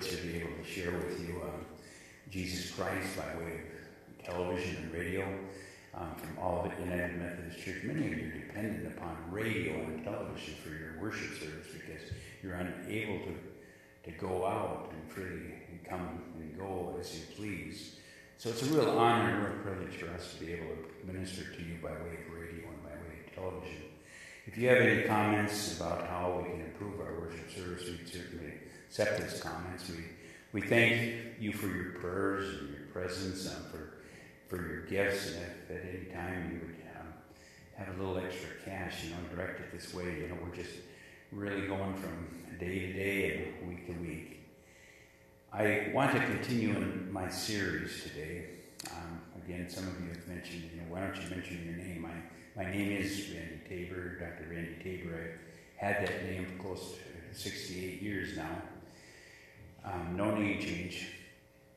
to be able to share with you um, Jesus Christ by way of television and radio um, from Olivet United Methodist Church. Many of you are dependent upon radio and television for your worship service because you're unable to, to go out and freely and come and go as you please. So it's a real honor and a real privilege for us to be able to minister to you by way of radio and by way of television. If you have any comments about how we can improve our worship service, we certainly accept those comments. We, we thank you for your prayers and your presence, and for, for your gifts, and if at any time you would um, have a little extra cash, you know, direct it this way. You know, we're just really going from day to day and week to week. I want to continue in my series today. Um, again, some of you have mentioned, you know, why don't you mention your name? I my name is Randy Tabor, Dr. Randy Tabor. I've had that name for close to 68 years now. Um, no name change.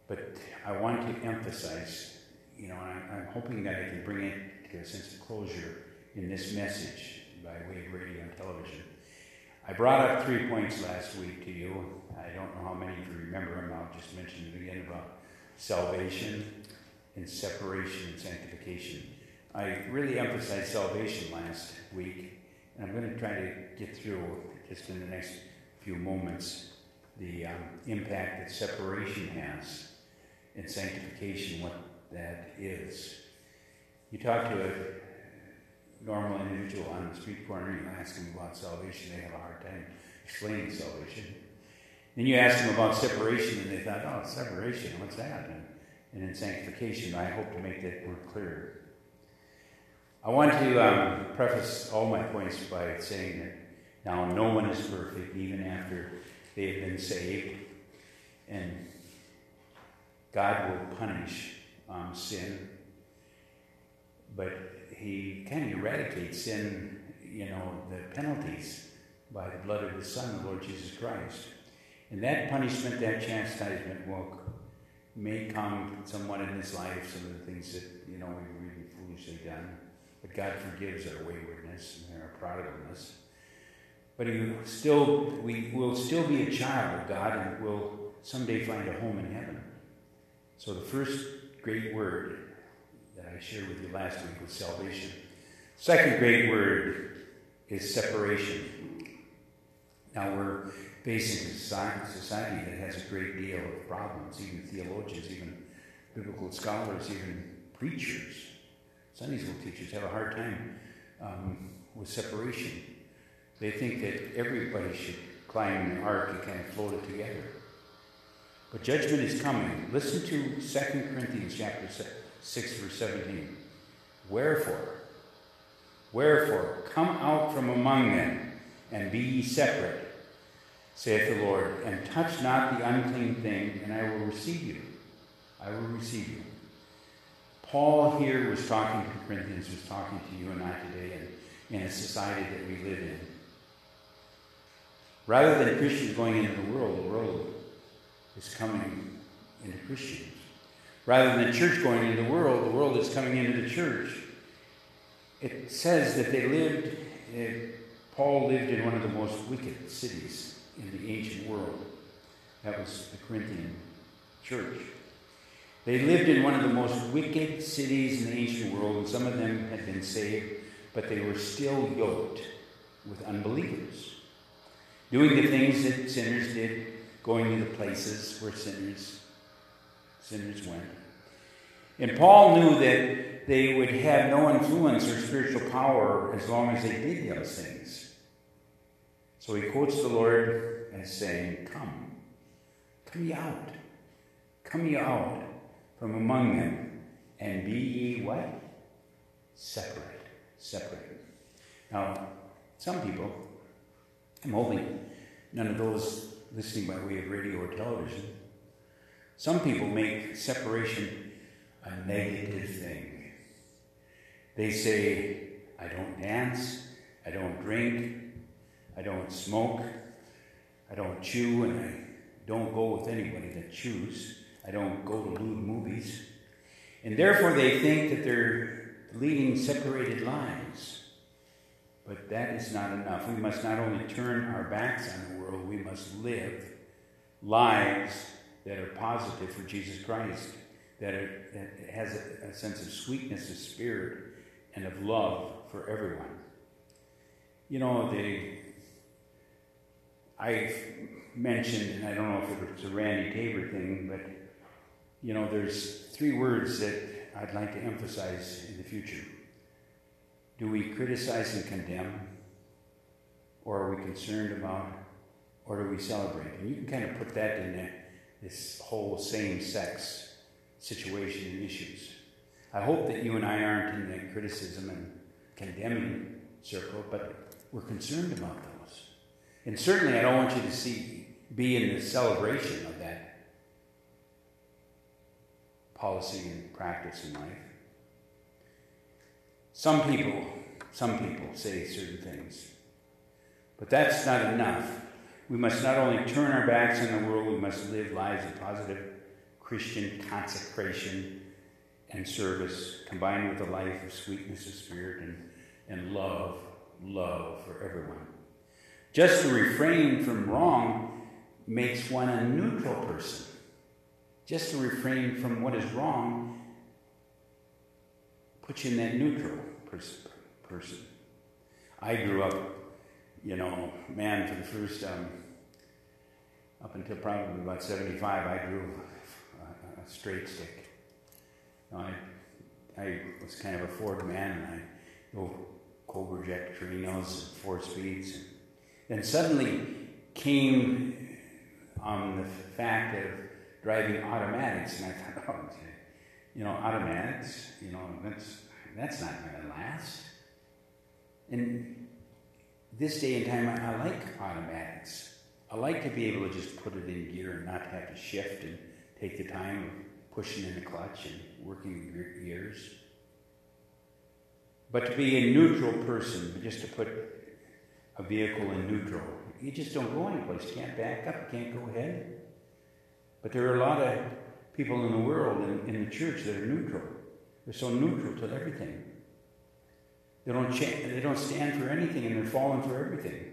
But I want to emphasize, you know, I'm, I'm, hoping that I can bring it to a sense of closure in this message by way of radio and television. I brought up three points last week to you. I don't know how many of you remember them. I'll just mention it again about salvation and separation and sanctification. I really emphasized salvation last week, and I'm going to try to get through just in the next few moments the um, impact that separation has in sanctification, what that is. You talk to a normal individual on the street corner, you ask them about salvation, they have a hard time explaining salvation. Then you ask them about separation, and they thought, oh, separation, what's that? And, and in sanctification, I hope to make that more clear. I want to um, preface all my points by saying that now no one is perfect, even after they have been saved, and God will punish um, sin, but He can eradicate sin, you know, the penalties by the blood of His Son, the Lord Jesus Christ. And that punishment, that chastisement will may come somewhat in His life, some of the things that, you know, we've really foolishly done. But God forgives our waywardness and our prodigalness. But he still, we will still be a child of God and will someday find a home in heaven. So the first great word that I shared with you last week was salvation. Second great word is separation. Now we're facing a society that has a great deal of problems, even theologians, even biblical scholars, even preachers Sunday school teachers have a hard time um, with separation. They think that everybody should climb an ark and kind of float it together. But judgment is coming. Listen to 2 Corinthians chapter 6, verse 17. Wherefore, wherefore, come out from among them, and be ye separate, saith the Lord, and touch not the unclean thing, and I will receive you. I will receive you. Paul here was talking to Corinthians, was talking to you and I today in, in a society that we live in. Rather than Christians going into the world, the world is coming into Christians. Rather than the church going into the world, the world is coming into the church. It says that they lived, uh, Paul lived in one of the most wicked cities in the ancient world. That was the Corinthian church. They lived in one of the most wicked cities in the ancient world, and some of them had been saved, but they were still yoked with unbelievers. Doing the things that sinners did, going to the places where sinners, sinners went. And Paul knew that they would have no influence or spiritual power as long as they did those things. So he quotes the Lord as saying, Come, come ye out. Come ye out from among them, and be ye what? Separate. Separate. Now, some people, I'm hoping none of those listening by way of radio or television, some people make separation a negative thing. They say, I don't dance, I don't drink, I don't smoke, I don't chew, and I don't go with anybody that chews. I don't go to lewd movies. And therefore, they think that they're leading separated lives. But that is not enough. We must not only turn our backs on world, we must live lives that are positive for Jesus Christ, that, are, that has a, a sense of sweetness of spirit and of love for everyone. You know, the I've mentioned, and I don't know if it's a Randy Tabor thing, but you know, there's three words that I'd like to emphasize in the future. Do we criticize and condemn? Or are we concerned about? Or do we celebrate? And you can kind of put that in this whole same sex situation and issues. I hope that you and I aren't in the criticism and condemning circle, but we're concerned about those. And certainly I don't want you to see be in the celebration of that policy and practice in life. Some people, some people say certain things. But that's not enough. We must not only turn our backs on the world, we must live lives of positive Christian consecration and service, combined with a life of sweetness of spirit and, and love, love for everyone. Just to refrain from wrong makes one a neutral person. Just to refrain from what is wrong puts you in that neutral pers- person. I grew up, you know, man, for the first, um, up until probably about 75, I grew a, a straight stick. Know, I, I was kind of a Ford man, and I drove Cobra Jet Torinos and four speeds. And then suddenly came on the fact of driving automatics, and I thought, oh, you know, automatics, you know, that's that's not going to last. And this day and time, I, I like automatics. I like to be able to just put it in gear and not have to shift and take the time of pushing in the clutch and working gears. But to be a neutral person, just to put a vehicle in neutral, you just don't go anyplace. You can't back up, you can't go ahead. But there are a lot of people in the world, in, in the church, that are neutral. They're so neutral to everything. They don't, cha- they don't stand for anything and they're falling for everything.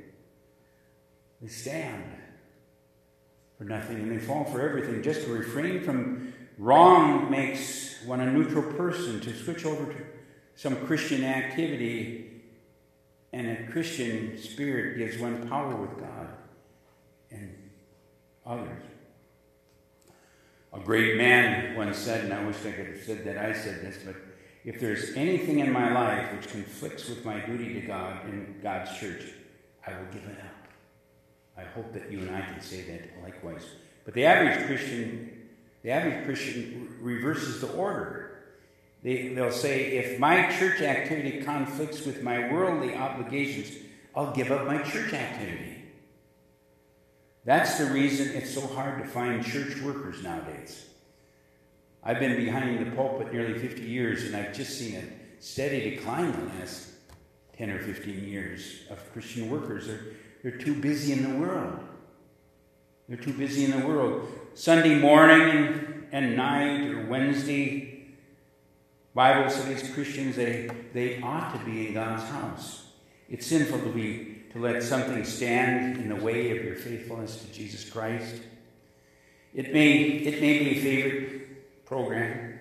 They stand for nothing and they fall for everything. Just to refrain from wrong makes one a neutral person. To switch over to some Christian activity and a Christian spirit gives one power with God and others. A great man once said, and I wish I could have said that I said this, but if there's anything in my life which conflicts with my duty to God and God's church, I will give it up. I hope that you and I can say that likewise. But the average Christian, the average Christian reverses the order. They, they'll say, if my church activity conflicts with my worldly obligations, I'll give up my church activity. That's the reason it's so hard to find church workers nowadays. I've been behind the pulpit nearly 50 years, and I've just seen a steady decline in the last 10 or 15 years of Christian workers. They're, they're too busy in the world. They're too busy in the world. Sunday morning and night or Wednesday, Bible studies, Christians, they, they ought to be in God's house. It's sinful to be to let something stand in the way of your faithfulness to Jesus Christ. It may, it may be a favorite program.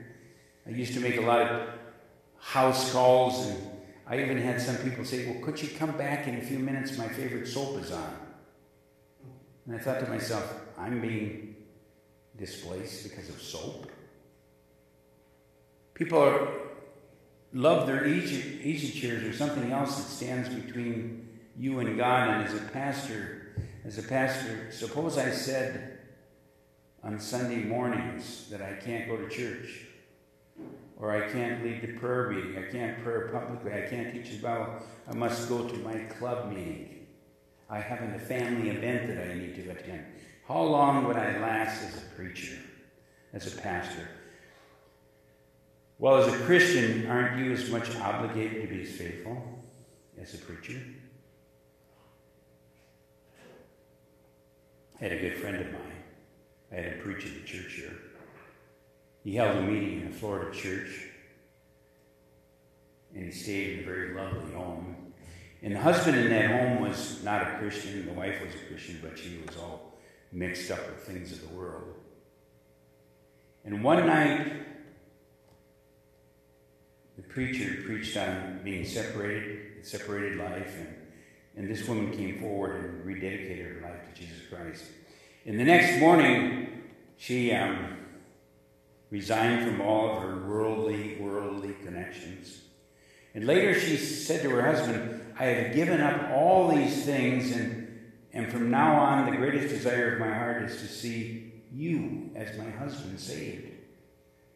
I used to make a lot of house calls, and I even had some people say, Well, could you come back in a few minutes? My favorite soap is on. And I thought to myself, I'm being displaced because of soap. People are, love their easy, easy chairs or something else that stands between you and God. And as a pastor, as a pastor, suppose I said on Sunday mornings that I can't go to church, or I can't lead the prayer meeting, I can't pray publicly, I can't teach the Bible, I must go to my club meeting. I have a family event that I need to attend. How long would I last as a preacher, as a pastor? Well, as a Christian, aren't you as much obligated to be as faithful as a preacher? I had a good friend of mine. I had him preach at the church here. He held a meeting in a Florida church, and he stayed in a very lovely home. And the husband in that home was not a Christian. And the wife was a Christian, but she was all mixed up with things of the world. And one night, the preacher preached on being separated, separated life, and, and this woman came forward and rededicated her life to Jesus Christ. And the next morning, she um, resigned from all of her worldly, worldly connections. And later she said to her husband, I have given up all these things, and, and from now on, the greatest desire of my heart is to see you as my husband saved.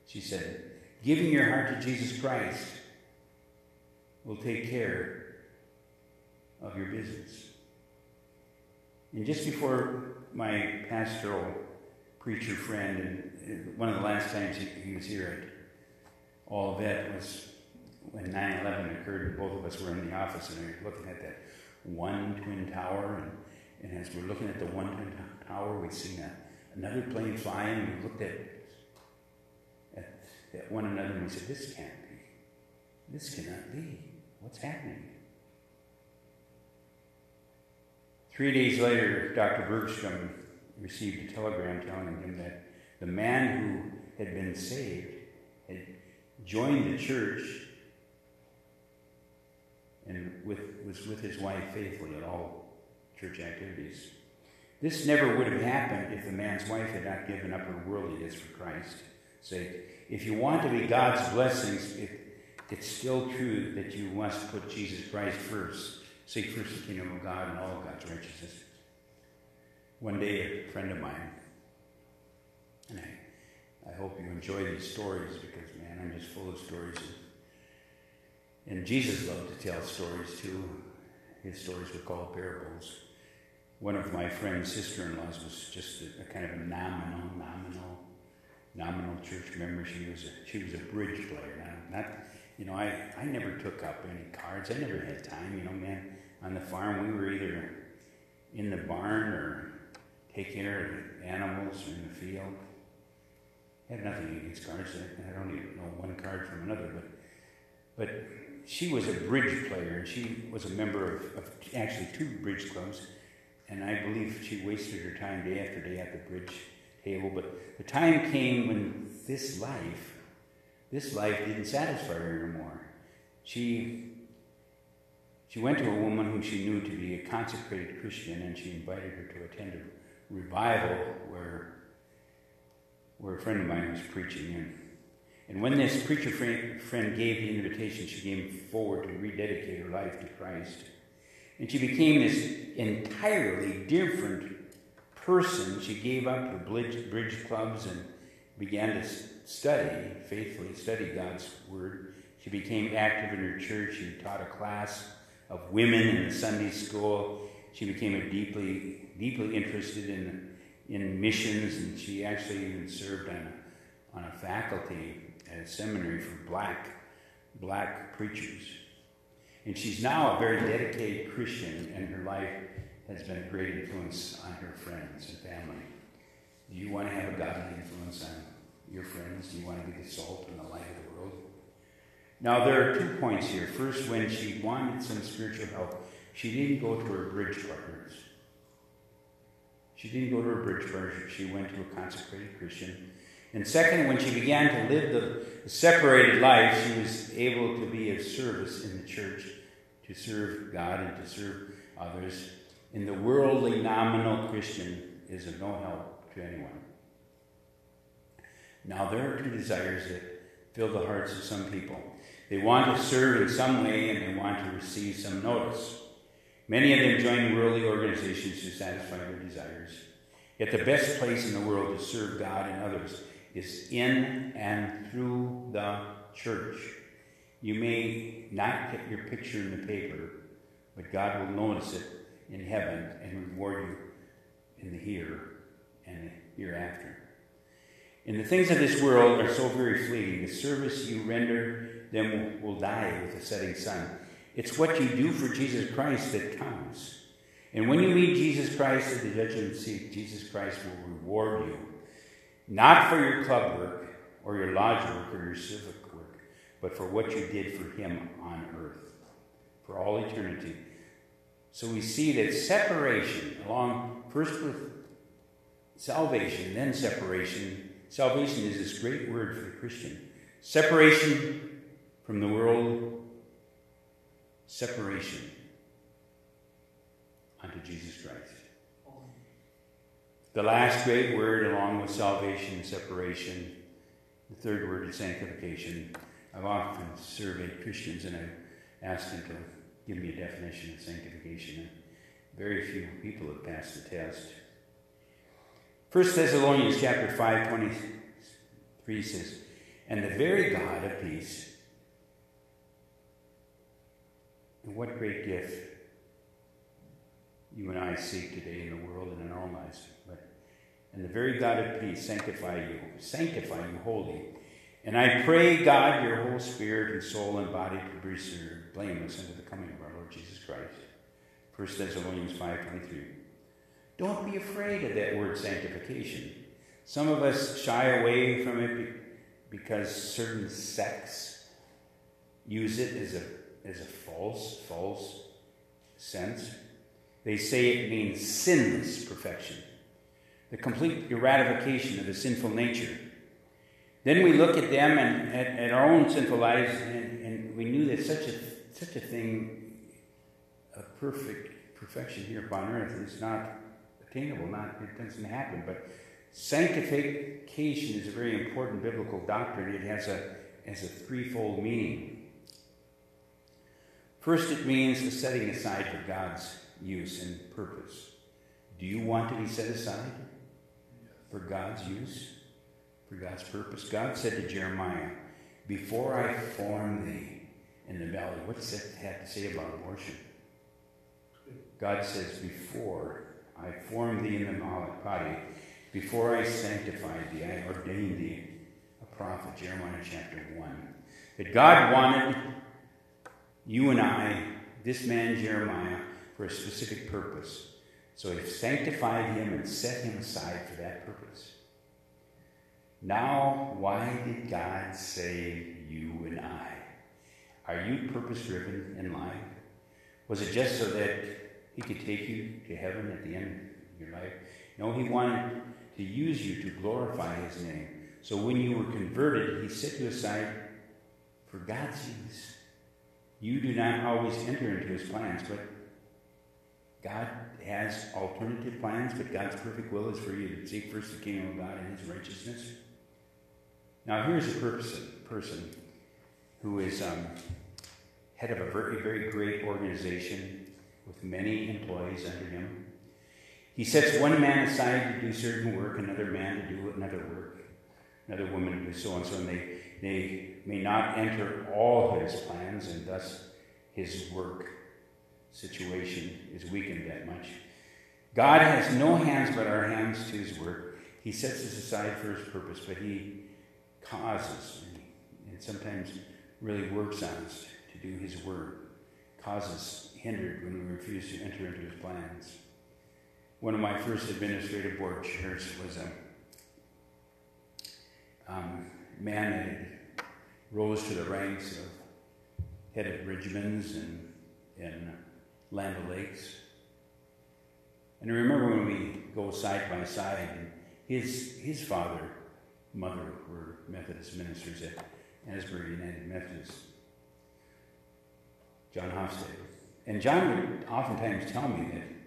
She said, Giving your heart to Jesus Christ will take care of your business. And just before my pastoral preacher friend, and one of the last times he, he was here at Olivet was when 9 11 occurred, and both of us were in the office and we were looking at that one twin tower. And, and as we're looking at the one twin tower, we seen a, another plane flying, and we looked at, at, at one another and we said, This can't be. This cannot be. What's happening? Three days later, Dr. Bergstrom received a telegram telling him that the man who had been saved had joined the church and with, was with his wife faithfully at all church activities. This never would have happened if the man's wife had not given up her worldliness for Christ's sake. If you want to be God's blessings, it, it's still true that you must put Jesus Christ first. Seek first the kingdom of God and all of God's righteousness. One day, a friend of mine, and I, I hope you enjoy these stories because, man, I'm just full of stories. And, and Jesus loved to tell stories too. His stories were called parables. One of my friend's sister-in-laws was just a, a kind of a nominal, nominal, nominal church member. She was a, she was a bridge player. Not, not you know, I, I never took up any cards. I never had time. You know, man, on the farm, we were either in the barn or taking care of animals or in the field. I had nothing against cards. I don't even know one card from another, but but she was a bridge player, and she was a member of, of actually two bridge clubs, and I believe she wasted her time day after day at the bridge table. But the time came when this life, this life didn't satisfy her anymore. She she went to a woman whom she knew to be a consecrated Christian, and she invited her to attend a revival where, where a friend of mine was preaching. And, and when this preacher friend, friend gave the invitation, she came forward to rededicate her life to Christ. And she became this entirely different person. She gave up her bridge, bridge clubs and began to study, faithfully study God's Word. She became active in her church. She taught a class of women in the Sunday school. She became deeply, deeply interested in, in missions, and she actually even served on a, on a faculty at a seminary for black, black preachers. And she's now a very dedicated Christian, and her life has been a great influence on her friends and family. Do you want to have a godly influence on your friends? Do you want to be the salt and the light of the? Now, there are two points here. First, when she wanted some spiritual help, she didn't go to her bridge partners. She didn't go to her bridge partners. She went to a consecrated Christian. And second, when she began to live the separated life, she was able to be of service in the church, to serve God and to serve others. And the worldly nominal Christian is of no help to anyone. Now, there are two desires that fill the hearts of some people. They want to serve in some way and they want to receive some notice. Many of them join worldly organizations to satisfy their desires. Yet the best place in the world to serve God and others is in and through the church. You may not get your picture in the paper, but God will notice it in heaven and reward you in the here and the hereafter. And the things of this world are so very fleeting. The service you render them will die with the setting sun. It's what you do for Jesus Christ that counts. And when you meet Jesus Christ at the judgment seat, Jesus Christ will reward you, not for your club work or your lodge work or your civic work, but for what you did for Him on earth for all eternity. So we see that separation along first with salvation, then separation. Salvation is this great word for the Christian. Separation from the world, separation unto Jesus Christ. The last great word, along with salvation and separation, the third word is sanctification. I've often surveyed Christians and I've asked them to give me a definition of sanctification. And very few people have passed the test. 1 Thessalonians chapter 5, 23 says, And the very God of peace, and what great gift you and I seek today in the world and in our lives. But, and the very God of peace sanctify you, sanctify you wholly. And I pray, God, your whole spirit and soul and body to be blameless unto the coming of our Lord Jesus Christ. 1 Thessalonians 5.23 Don't be afraid of that word sanctification. Some of us shy away from it because certain sects use it as a, as a false, false sense. They say it means sinless perfection, the complete eradication of the sinful nature. Then we look at them and at, at our own sinful lives, and, and, we knew that such a such a thing, a perfect perfection here upon earth, is not attainable. Not it doesn't happen. But sanctification is a very important biblical doctrine. It has a has a threefold meaning. First, it means the setting aside for God's use and purpose. Do you want to be set aside for God's use, for God's purpose? God said to Jeremiah, Before I formed thee in the valley, what's that have to say about abortion? God says, Before I formed thee in the body, before I sanctified thee, I ordained thee a prophet, Jeremiah chapter 1. That God wanted you and I, this man Jeremiah, for a specific purpose. So he sanctified him and set him aside for that purpose. Now, why did God save you and I? Are you purpose driven in life? Was it just so that he could take you to heaven at the end of your life? No, he wanted to use you to glorify his name. So when you were converted, he set you aside for God's use. You do not always enter into his plans, but God has alternative plans, but God's perfect will is for you to seek first the kingdom of God and his righteousness. Now, here's a person, person who is um, head of a very, very great organization with many employees under him. He sets one man aside to do certain work, another man to do another work, another woman do so and so, and they, they may not enter all his plans, and thus his work situation is weakened that much. God has no hands but our hands to his work. He sets us aside for his purpose, but he causes and sometimes really works on us to do his work, causes hindered when we refuse to enter into his plans. One of my first administrative board chairs was a um, man rose to the ranks of head of Bridgeman's and, and Land O'Lakes. And I remember when we go side by side, and his, his father, mother were Methodist ministers at Asbury United Methodist, John Hofstadter. And John would oftentimes tell me that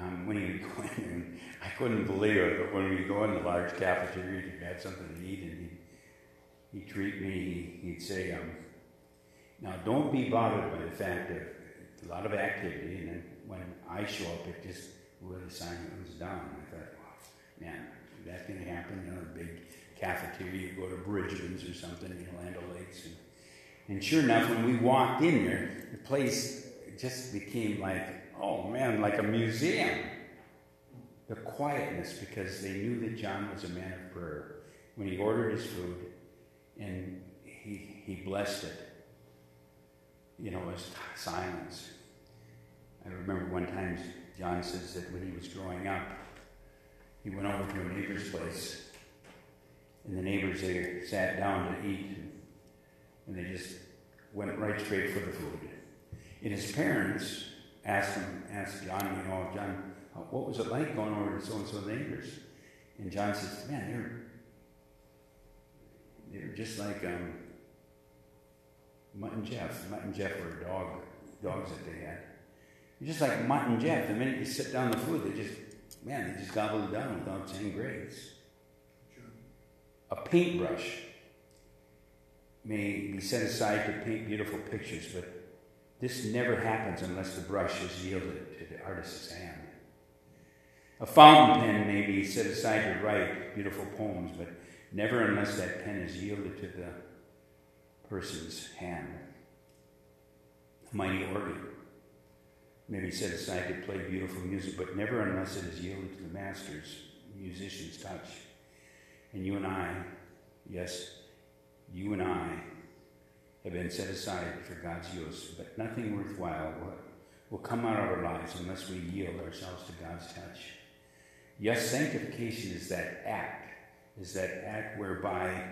um, when he would go in, I couldn't believe it, but when we go in the large cafeteria to have something to eat, and he'd, he'd treat me, he'd say, um, now don't be bothered by the fact that a lot of activity, and then when I show up, it just where the sign silence down. I thought, wow, man, is that going to happen? You know, a big cafeteria, you go to Bridgeman's or something, you know, Land O'Lakes. And, and sure enough, when we walked in there, the place just became like, oh man, like a museum. The quietness, because they knew that John was a man of prayer. When he ordered his food and he, he blessed it, you know, it was silence. I remember one time John says that when he was growing up, he went over to a neighbor's place, and the neighbors there sat down to eat, and they just went right straight for the food. And his parents asked him, asked John, you know, John, what was it like going over to so and so neighbors? And John says, man, they're they're just like um, Mutt and Jeff. Mutt and Jeff were dog dogs that they had. They're just like Mutt and Jeff. The minute you sit down the food, they just man, they just gobble it down without saying grace. A paintbrush may be set aside to paint beautiful pictures, but this never happens unless the brush is yielded to the artist's hand. A fountain pen may be set aside to write beautiful poems, but never unless that pen is yielded to the person's hand. A mighty organ may be set aside to play beautiful music, but never unless it is yielded to the master's, musician's touch. And you and I, yes, you and I have been set aside for God's use, but nothing worthwhile will, come out of our lives unless we yield ourselves to God's touch. Yes, sanctification is that act, is that act whereby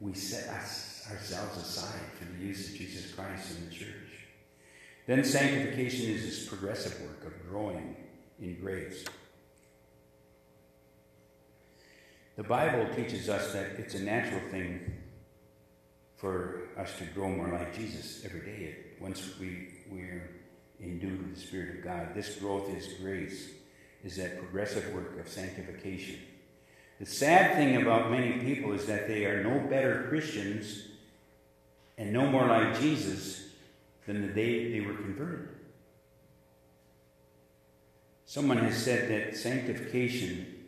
we set us, ourselves aside for the use of Jesus Christ in the church. Then sanctification is this progressive work of growing in grace. The Bible teaches us that it's a natural thing for us to grow more like Jesus every day. Once we, we're endued with the Spirit of God, this growth is grace, is that progressive work of sanctification. The sad thing about many people is that they are no better Christians and no more like Jesus than the day they were converted. Someone has said that sanctification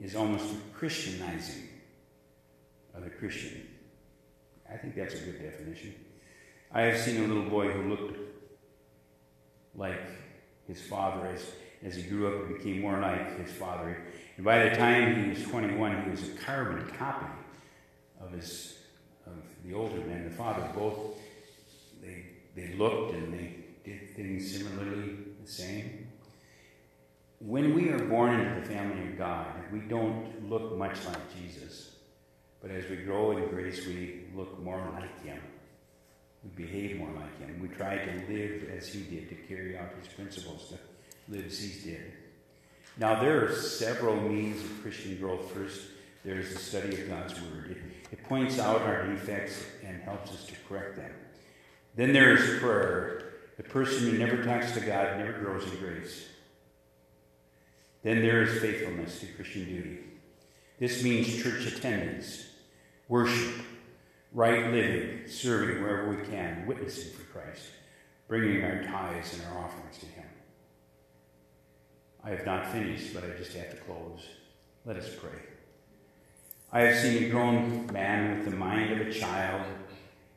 is almost a Christianizing of the Christian. I think that's a good definition. I have seen a little boy who looked like his father as, as he grew up and became more like his father. And by the time he was 21, he was a carbon copy of his of the older man, the father. Both they they looked and they did things similarly the same. When we are born into the family of God, we don't look much like Jesus. But as we grow in grace, we look more like Him. We behave more like Him. We try to live as He did, to carry out His principles, to live as He did. Now, there are several means of Christian growth. First, there's the study of God's Word. It, it points out our defects and helps us to correct them. Then there is prayer. The person who never talks to God never grows in grace. Then there is faithfulness to Christian duty. This means church attendance, worship, right living, serving wherever we can, witnessing for Christ, bringing our tithes and our offerings to Him. I have not finished, but I just have to close. Let us pray. I have seen a grown man with the mind of a child,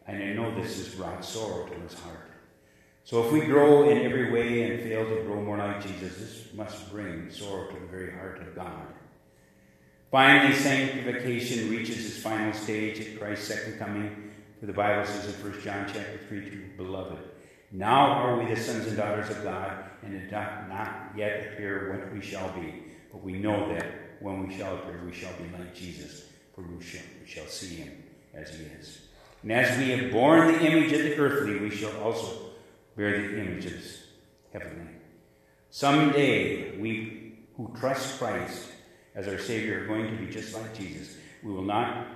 and I know this has brought sorrow to his heart. So if we grow in every way and fail to grow more like Jesus, this must bring sorrow to the very heart of God. Finally, sanctification reaches its final stage at Christ's second coming. For the Bible says in 1 John chapter 3, to beloved, now are we the sons and daughters of God, and it doth not yet appear what we shall be. But we know that when we shall appear, we shall be like Jesus, for we shall, we shall see him as he is. And as we have borne the image of the earthly, we shall also bear the image images heavenly. Someday, we who trust Christ as our Savior are going to be just like Jesus. We will not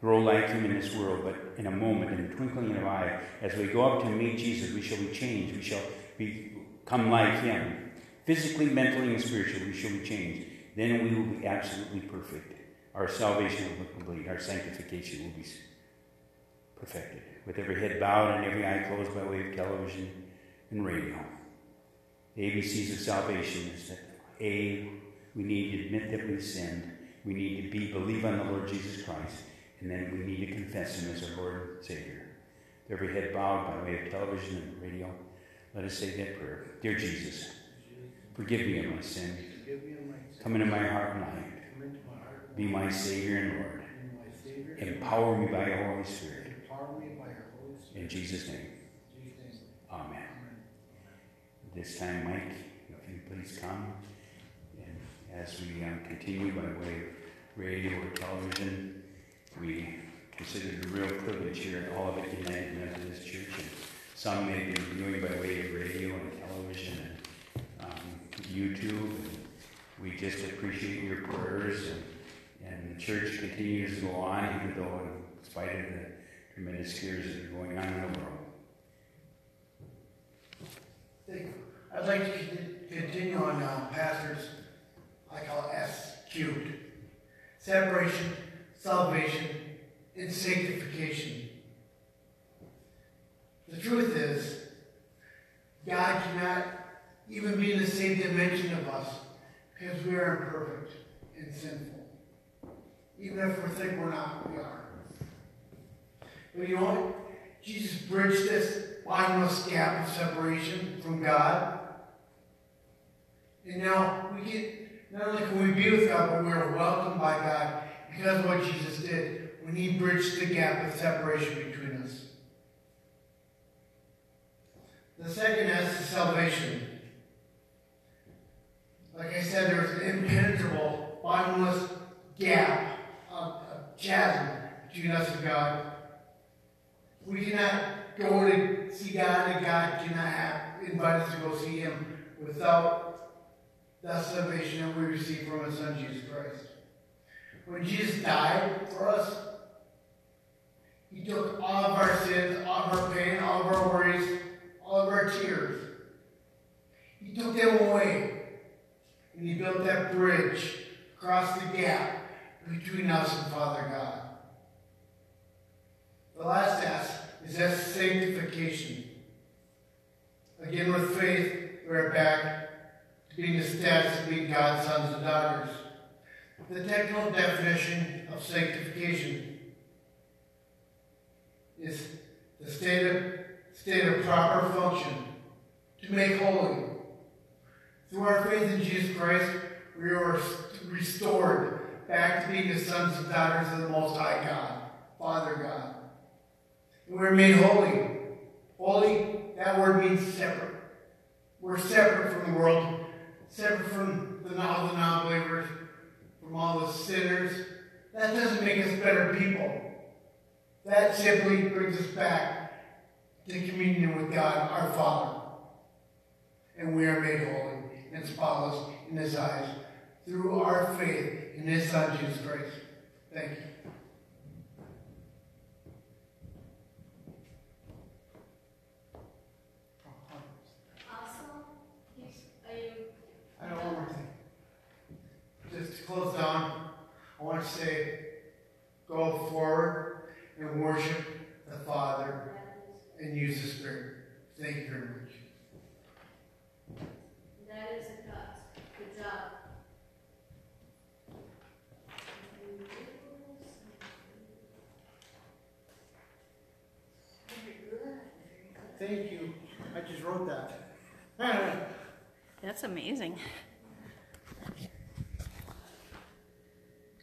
grow like Him in this world, but in a moment, in the twinkling of an eye, as we go up to meet Jesus, we shall be changed. We shall become like Him. Physically, mentally, and spiritually, we shall be changed. Then we will be absolutely perfect. Our salvation will be complete. Our sanctification will be perfected. With every head bowed and every eye closed by way of television and radio. The ABCs of salvation is that A, we need to admit that we've sinned. We need to be believe on the Lord Jesus Christ. And then we need to confess him as our Lord and Savior. Every head bowed by way of television and radio, let us say that prayer. Dear Jesus, forgive me of my sin. Come into my heart and life. Be my Savior and Lord. Empower me by your Holy Spirit. In Jesus' name. Amen. This time, Mike, if you please come. As we um, continue by way of radio or television, we consider it a real privilege here at Olivet United Methodist Church. And some may be viewing by way of radio and television and um, YouTube. And we just appreciate your prayers and And the church continues to go on, even though, in spite of the tremendous fears that are going on in the world. Thank you. I'd like to continue on uh, Pastor's, I call it S cubed. Separation, salvation, and sanctification. The truth is, God cannot even be in the same dimension of us because we are imperfect and sinful. Even if we think we're not, we are. But you know what? Jesus bridged this bottomless gap of separation from God. And now we get, not only can we be with God, but we are welcomed by God because of what Jesus did when He bridged the gap of separation between us. The second S is salvation. Like I said, there's an impenetrable, bottomless gap, a, chasm between us and God. We cannot go to see God, and God cannot have, invite us to go see Him without the salvation that we receive from His Son Jesus Christ. When Jesus died for us, He took all of our sins, all of our pain, all of our worries, all of our tears. He took them away. And He built that bridge across the gap between us and Father God. The last S is that sanctification. Again, with faith, we're back being the status of being God's sons and daughters. The technical definition of sanctification is the state of, state of proper function, to make holy. Through our faith in Jesus Christ, we are restored back to being the sons and daughters of the Most High God, Father God. And we're made holy. Holy, that word means separate. We're separate from the world, separate from the, all the non-believers, from all the sinners. That doesn't make us better people. That simply brings us back to communion with God, our Father. And we are made holy and spotless in His eyes through our faith in His Son, Jesus Christ. Thank you. Also, he's, are you, I know one more thing. Just close down, I want to say, go forward and worship the Father and use the Spirit. Thank you very much. that is a cut. Good job. Very good, very good. Thank you. I just wrote that. That's amazing.